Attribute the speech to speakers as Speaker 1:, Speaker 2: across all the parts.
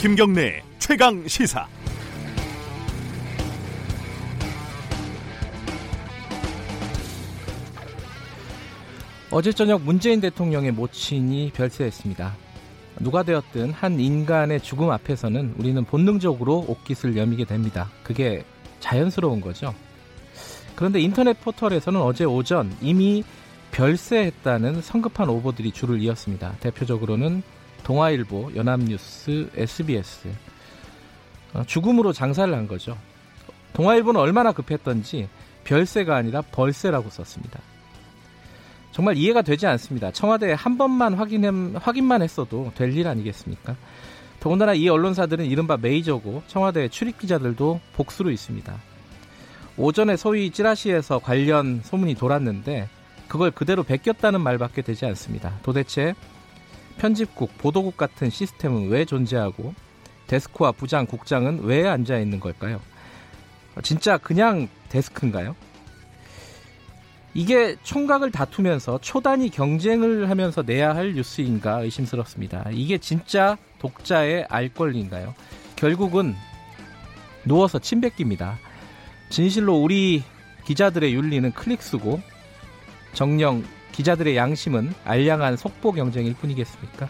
Speaker 1: 김경래 최강 시사.
Speaker 2: 어제 저녁 문재인 대통령의 모친이 별세했습니다. 누가 되었든 한 인간의 죽음 앞에서는 우리는 본능적으로 옷깃을 여미게 됩니다. 그게 자연스러운 거죠. 그런데 인터넷 포털에서는 어제 오전 이미 별세했다는 성급한 오보들이 줄을 이었습니다. 대표적으로는 동아일보, 연합뉴스, SBS 어, 죽음으로 장사를 한 거죠. 동아일보는 얼마나 급했던지 별세가 아니라 벌세라고 썼습니다. 정말 이해가 되지 않습니다. 청와대에 한 번만 확인, 확인만 했어도 될 일 아니겠습니까? 더군다나 이 언론사들은 이른바 메이저고 청와대 출입 기자들도 복수로 있습니다. 오전에 소위 찌라시에서 관련 소문이 돌았는데 그걸 그대로 베꼈다는 말밖에 되지 않습니다. 도대체 편집국, 보도국 같은 시스템은 왜 존재하고 데스크와 부장, 국장은 왜 앉아 있는 걸까요? 진짜 그냥 데스크인가요? 이게 총각을 다투면서 초단위 경쟁을 하면서 내야 할 뉴스인가 의심스럽습니다. 이게 진짜 독자의 알 권리인가요? 결국은 누워서 침 뱉깁니다. 진실로 우리 기자들의 윤리는 클릭수고 정령 기자들의 양심은 알량한 속보 경쟁일 뿐이겠습니까?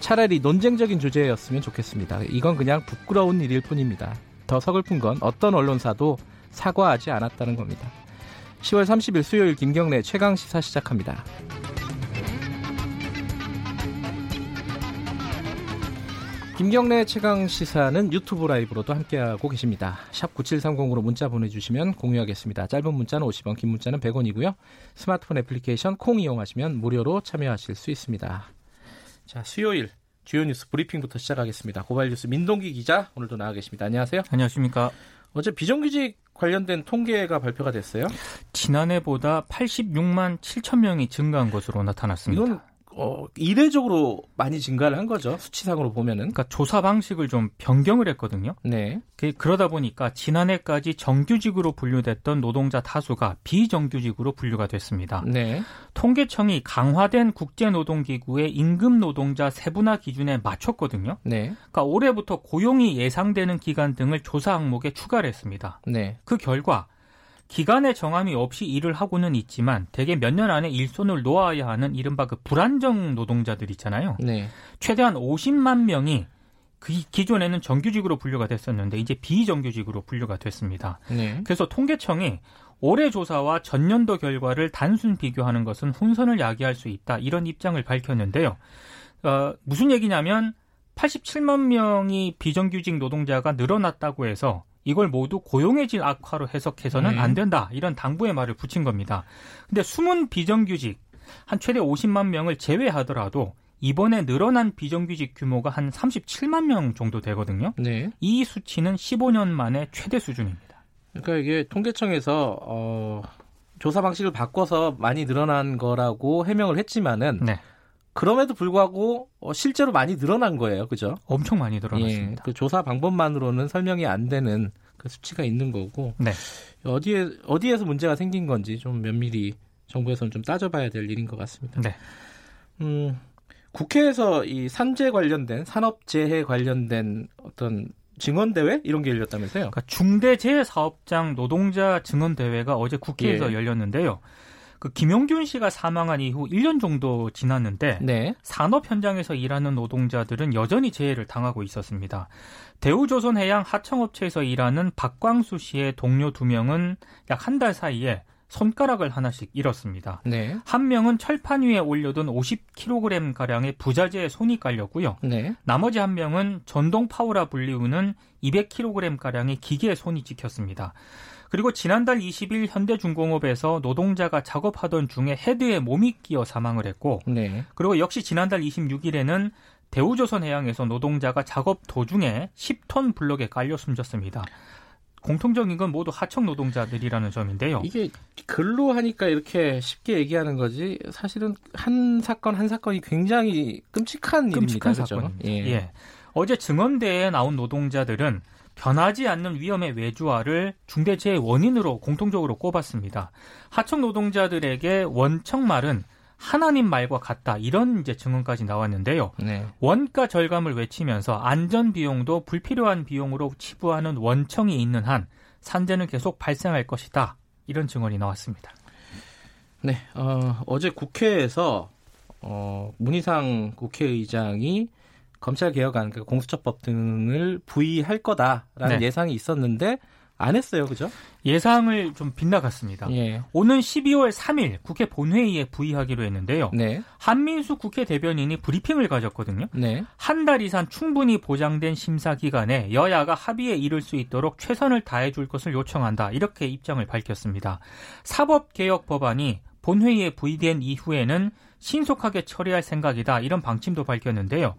Speaker 2: 차라리 논쟁적인 주제였으면 좋겠습니다. 이건 그냥 부끄러운 일일 뿐입니다. 더 서글픈 건 어떤 언론사도 사과하지 않았다는 겁니다. 10월 30일 수요일 김경래 최강 시사 시작합니다. 김경래 최강 시사는 유튜브 라이브로도 함께하고 계십니다. 샵 9730으로 문자 보내주시면 공유하겠습니다. 짧은 문자는 50원, 긴 문자는 100원이고요. 스마트폰 애플리케이션 콩 이용하시면 무료로 참여하실 수 있습니다. 자, 수요일 주요 뉴스 브리핑부터 시작하겠습니다. 고발 뉴스 민동기 기자 오늘도 나와 계십니다. 안녕하세요.
Speaker 3: 안녕하십니까.
Speaker 2: 어제 비정규직 관련된 통계가 발표가 됐어요.
Speaker 3: 지난해보다 86만 7천 명이 증가한 것으로 나타났습니다.
Speaker 2: 이건 어, 이례적으로 많이 증가를 한 거죠. 수치상으로 보면은.
Speaker 3: 그러니까 조사 방식을 좀 변경을 했거든요.
Speaker 2: 네.
Speaker 3: 그, 그러다 보니까 지난해까지 정규직으로 분류됐던 노동자 다수가 비정규직으로 분류가 됐습니다.
Speaker 2: 네.
Speaker 3: 통계청이 강화된 국제노동기구의 임금 노동자 세분화 기준에 맞췄거든요.
Speaker 2: 네.
Speaker 3: 그러니까 올해부터 고용이 예상되는 기간 등을 조사 항목에 추가를 했습니다.
Speaker 2: 네.
Speaker 3: 그 결과 기간의 정함이 없이 일을 하고는 있지만 대개 몇 년 안에 일손을 놓아야 하는 이른바 그 불안정 노동자들 있잖아요.
Speaker 2: 네.
Speaker 3: 최대한 50만 명이 그 기존에는 정규직으로 분류가 됐었는데 이제 비정규직으로 분류가 됐습니다.
Speaker 2: 네.
Speaker 3: 그래서 통계청이 올해 조사와 전년도 결과를 단순 비교하는 것은 혼선을 야기할 수 있다 이런 입장을 밝혔는데요. 어, 무슨 얘기냐면 87만 명이 비정규직 노동자가 늘어났다고 해서 이걸 모두 고용의 질 악화로 해석해서는
Speaker 2: 네.
Speaker 3: 안 된다. 이런 당부의 말을 붙인 겁니다. 근데 숨은 비정규직 한 최대 50만 명을 제외하더라도 이번에 늘어난 비정규직 규모가 한 37만 명 정도 되거든요.
Speaker 2: 네.
Speaker 3: 이 수치는 15년 만에 최대 수준입니다.
Speaker 2: 그러니까 이게 통계청에서 어, 조사 방식을 바꿔서 많이 늘어난 거라고 해명을 했지만은
Speaker 3: 네.
Speaker 2: 그럼에도 불구하고 어, 실제로 많이 늘어난 거예요. 그죠?
Speaker 3: 엄청 많이
Speaker 2: 예.
Speaker 3: 늘어났습니다.
Speaker 2: 그 조사 방법만으로는 설명이 안 되는 그 수치가 있는 거고
Speaker 3: 네.
Speaker 2: 어디에 어디에서 문제가 생긴 건지 좀 면밀히 정부에서는 좀 따져봐야 될 일인 것 같습니다.
Speaker 3: 네.
Speaker 2: 음, 국회에서 이 산재 관련된 산업재해 관련된 어떤 증언 대회 이런 게 열렸다면서요?
Speaker 3: 그러니까 중대재해사업장 노동자 증언 대회가 어제 국회에서
Speaker 2: 예.
Speaker 3: 열렸는데요. 그 김용균 씨가 사망한 이후 1년 정도 지났는데
Speaker 2: 네.
Speaker 3: 산업 현장에서 일하는 노동자들은 여전히 재해를 당하고 있었습니다. 대우조선해양 하청업체에서 일하는 박광수 씨의 동료 두 명은 약 한 달 사이에 손가락을 하나씩 잃었습니다.
Speaker 2: 네.
Speaker 3: 한 명은 철판 위에 올려둔 50kg 가량의 부자재에 손이 깔렸고요.
Speaker 2: 네.
Speaker 3: 나머지 한 명은 전동 파워라 불리우는 200kg 가량의 기계에 손이 찍혔습니다. 그리고 지난달 20일 현대중공업에서 노동자가 작업하던 중에 헤드에 몸이 끼어 사망을 했고
Speaker 2: 네.
Speaker 3: 그리고 역시 지난달 26일에는 대우조선해양에서 노동자가 작업 도중에 10톤 블럭에 깔려 숨졌습니다. 공통적인 건 모두 하청 노동자들이라는 점인데요.
Speaker 2: 이게 글로 하니까 이렇게 쉽게 얘기하는 거지 사실은 한 사건 한 사건이 굉장히 끔찍한,
Speaker 3: 끔찍한
Speaker 2: 일입니다. 그죠?
Speaker 3: 사건입니다.
Speaker 2: 예.
Speaker 3: 예. 어제 증언대에 나온 노동자들은 변하지 않는 위험의 외주화를 중대재해 원인으로 공통적으로 꼽았습니다. 하청 노동자들에게 원청 말은 하나님 말과 같다 이런 이제 증언까지 나왔는데요. 네. 원가 절감을 외치면서 안전 비용도 불필요한 비용으로 치부하는 원청이 있는 한 산재는 계속 발생할 것이다 이런 증언이 나왔습니다.
Speaker 2: 네, 어, 어제 국회에서 어, 문희상 국회의장이 검찰 개혁안, 그러니까 공수처법 등을 부의할 거다라는 네. 예상이 있었는데 안 했어요, 그죠?
Speaker 3: 예상을 좀 빗나갔습니다. 예. 오는 12월 3일 국회 본회의에 부의하기로 했는데요. 네. 한민수 국회 대변인이 브리핑을 가졌거든요. 네. 한달 이상 충분히 보장된 심사 기간에 여야가 합의에 이를 수 있도록 최선을 다해 줄 것을 요청한다. 이렇게 입장을 밝혔습니다. 사법 개혁 법안이 본회의에 부의된 이후에는 신속하게 처리할 생각이다. 이런 방침도 밝혔는데요.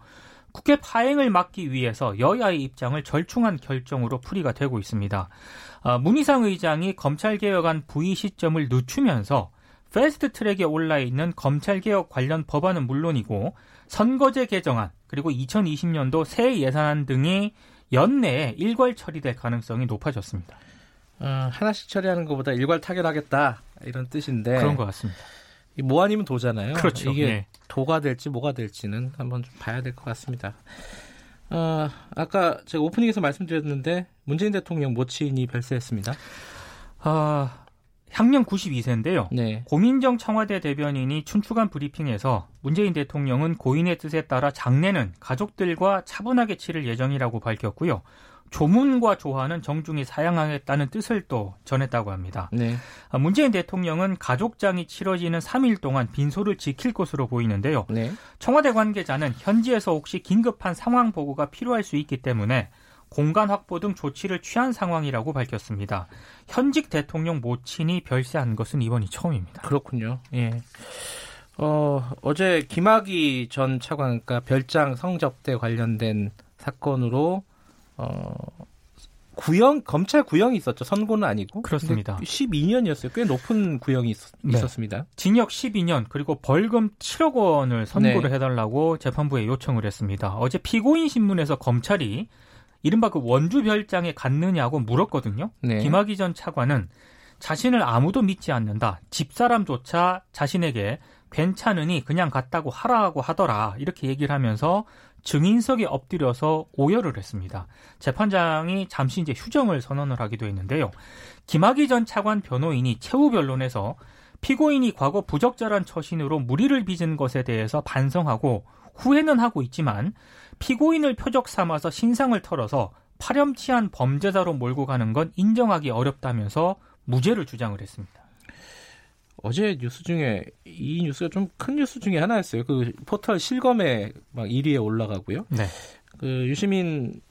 Speaker 3: 국회 파행을 막기 위해서 여야의 입장을 절충한 결정으로 풀이가 되고 있습니다. 아, 문희상 의장이 검찰개혁안 부의 시점을 늦추면서 패스트 트랙에 올라 있는 검찰개혁 관련 법안은 물론이고 선거제 개정안 그리고 2020년도 새 예산안 등이 연내에 일괄 처리될 가능성이 높아졌습니다.
Speaker 2: 어, 하나씩 처리하는 것보다 일괄 타결하겠다 이런 뜻인데
Speaker 3: 그런 것 같습니다.
Speaker 2: 뭐 아니면 도잖아요.
Speaker 3: 그렇죠.
Speaker 2: 이게
Speaker 3: 네.
Speaker 2: 도가 될지 뭐가 될지는 한번 좀 봐야 될 것 같습니다. 어, 아까 제가 오프닝에서 말씀드렸는데 문재인 대통령 모친이 별세했습니다.
Speaker 3: 아, 향년 92세인데요. 네. 고민정 청와대 대변인이 춘추관 브리핑에서 문재인 대통령은 고인의 뜻에 따라 장례는 가족들과 차분하게 치를 예정이라고 밝혔고요. 조문과 조화는 정중히 사양하겠다는 뜻을 또 전했다고 합니다. 네. 아, 문재인 대통령은 가족장이 치러지는 3일 동안 빈소를 지킬 것으로 보이는데요. 네. 청와대 관계자는 현지에서 혹시 긴급한 상황 보고가 필요할 수 있기 때문에 공간 확보 등 조치를 취한 상황이라고 밝혔습니다. 현직 대통령 모친이 별세한 것은 이번이 처음입니다.
Speaker 2: 그렇군요. 예. 어, 어제 김학의 전 차관, 그러니까 별장 성접대 관련된 사건으로 어, 구형 검찰 구형이 있었죠. 선고는 아니고.
Speaker 3: 그렇습니다.
Speaker 2: 12년이었어요. 꽤 높은 구형이 있, 네. 었습니다
Speaker 3: 징역 12년 그리고 벌금 7억 원을 선고를 네. 해달라고 재판부에 요청을 했습니다. 어제 피고인 신문에서 검찰이 이른바 그 원주 별장에 갔느냐고 물었거든요. 네. 김학의 전 차관은 자신을 아무도 믿지 않는다. 집사람조차 자신에게 괜찮으니 그냥 갔다고 하라고 하더라. 이렇게 얘기를 하면서 증인석에 엎드려서 오열을 했습니다. 재판장이 잠시 이제 휴정을 선언을 하기도 했는데요. 김학의 전 차관 변호인이 최후 변론에서 피고인이 과거 부적절한 처신으로 무리를 빚은 것에 대해서 반성하고 후회는 하고 있지만 피고인을 표적 삼아서 신상을 털어서 파렴치한 범죄자로 몰고 가는 건 인정하기 어렵다면서 무죄를 주장을 했습니다.
Speaker 2: 어제 뉴스 중에 이 뉴스가 좀 큰 뉴스 중에 하나였어요. 그 포털 실검에 막 1위에 올라가고요. 네. 그 유시민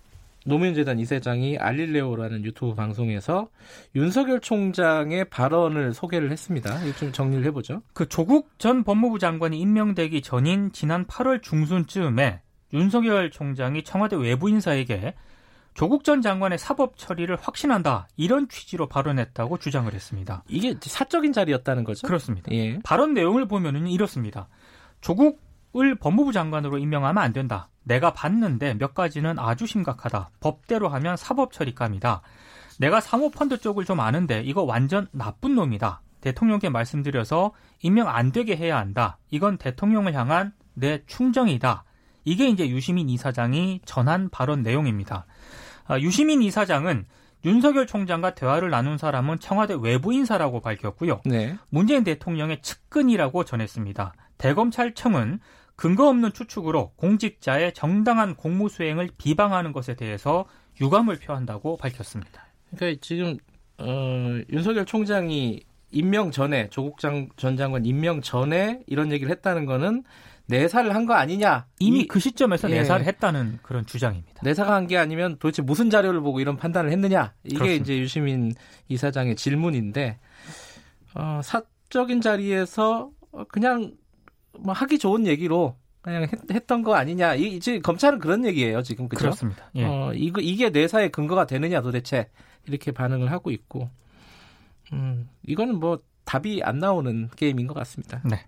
Speaker 2: 노무현 재단 이사장이 알릴레오라는 유튜브 방송에서 윤석열 총장의 발언을 소개를 했습니다. 좀 정리를 해보죠.
Speaker 3: 그 조국 전 법무부 장관이 임명되기 전인 지난 8월 중순쯤에 윤석열 총장이 청와대 외부 인사에게 조국 전 장관의 사법 처리를 확신한다 이런 취지로 발언했다고 주장을 했습니다.
Speaker 2: 이게 사적인 자리였다는 거죠?
Speaker 3: 그렇습니다. 예. 발언 내용을 보면은 이렇습니다. 조국을 법무부 장관으로 임명하면 안 된다. 내가 봤는데 몇 가지는 아주 심각하다. 법대로 하면 사법 처리감이다. 내가 사모펀드 쪽을 좀 아는데 이거 완전 나쁜 놈이다. 대통령께 말씀드려서 임명 안 되게 해야 한다. 이건 대통령을 향한 내 충정이다. 이게 이제 유시민 이사장이 전한 발언 내용입니다. 아, 유시민 이사장은 윤석열 총장과 대화를 나눈 사람은 청와대 외부 인사라고 밝혔고요. 네. 문재인 대통령의 측근이라고 전했습니다. 대검찰청은 근거 없는 추측으로 공직자의 정당한 공무 수행을 비방하는 것에 대해서 유감을 표한다고 밝혔습니다.
Speaker 2: 그러니까 지금 어, 윤석열 총장이 임명 전에 조국 장, 전 장관 임명 전에 이런 얘기를 했다는 거는 내사를 한 거 아니냐.
Speaker 3: 이미 이, 그 시점에서 예. 내사를 했다는 그런 주장입니다.
Speaker 2: 내사가 한 게 아니면 도대체 무슨 자료를 보고 이런 판단을 했느냐. 이게 그렇습니다. 이제 유시민 이사장의 질문인데 어, 사적인 자리에서 그냥 뭐 하기 좋은 얘기로 그냥 했, 던거 아니냐. 이, 제 검찰은 그런 얘기예요, 지금. 그렇죠?
Speaker 3: 그렇습니다. 예.
Speaker 2: 어, 이거 이게 내사의 근거가 되느냐 도대체 이렇게 반응을 하고 있고. 음, 이거는 뭐 답이 안 나오는 게임인 것 같습니다. 네.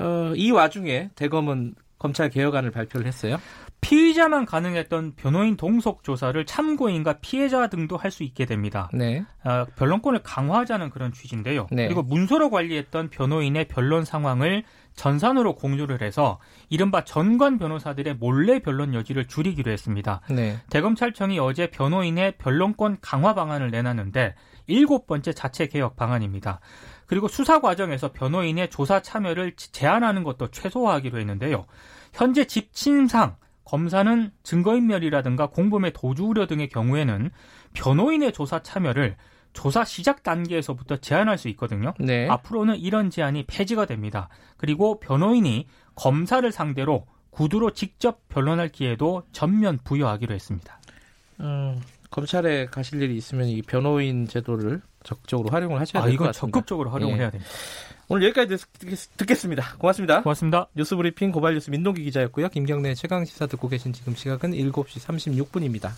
Speaker 2: 어, 이 와중에 대검은 검찰 개혁안을 발표를 했어요.
Speaker 3: 피의자만 가능했던 변호인 동석 조사를 참고인과 피해자 등도 할 수 있게 됩니다.
Speaker 2: 네.
Speaker 3: 어, 변론권을 강화하자는 그런 취지인데요.
Speaker 2: 네.
Speaker 3: 그리고 문서로 관리했던 변호인의 변론 상황을 전산으로 공유를 해서 이른바 전관 변호사들의 몰래 변론 여지를 줄이기로 했습니다.
Speaker 2: 네.
Speaker 3: 대검찰청이 어제 변호인의 변론권 강화 방안을 내놨는데 일곱 번째 자체 개혁 방안입니다. 그리고 수사 과정에서 변호인의 조사 참여를 제한하는 것도 최소화하기로 했는데요. 현재 집침상 검사는 증거인멸이라든가 공범의 도주 우려 등의 경우에는 변호인의 조사 참여를 조사 시작 단계에서부터 제한할 수 있거든요.
Speaker 2: 네.
Speaker 3: 앞으로는 이런 제한이 폐지가 됩니다. 그리고 변호인이 검사를 상대로 구두로 직접 변론할 기회도 전면 부여하기로 했습니다.
Speaker 2: 음, 검찰에 가실 일이 있으면 이 변호인 제도를 적극적으로 활용을 하셔야
Speaker 3: 아,
Speaker 2: 될것
Speaker 3: 이건
Speaker 2: 같습니다.
Speaker 3: 적극적으로 활용을
Speaker 2: 예.
Speaker 3: 해야 됩니다.
Speaker 2: 오늘 여기까지 듣, 듣겠 습니다. 고맙습니다.
Speaker 3: 고맙습니다.
Speaker 2: 뉴스브리핑 고발뉴스 민동기 기자였고요. 김경래 최강 시사 듣고 계신 지금 시각은 7시 36분입니다.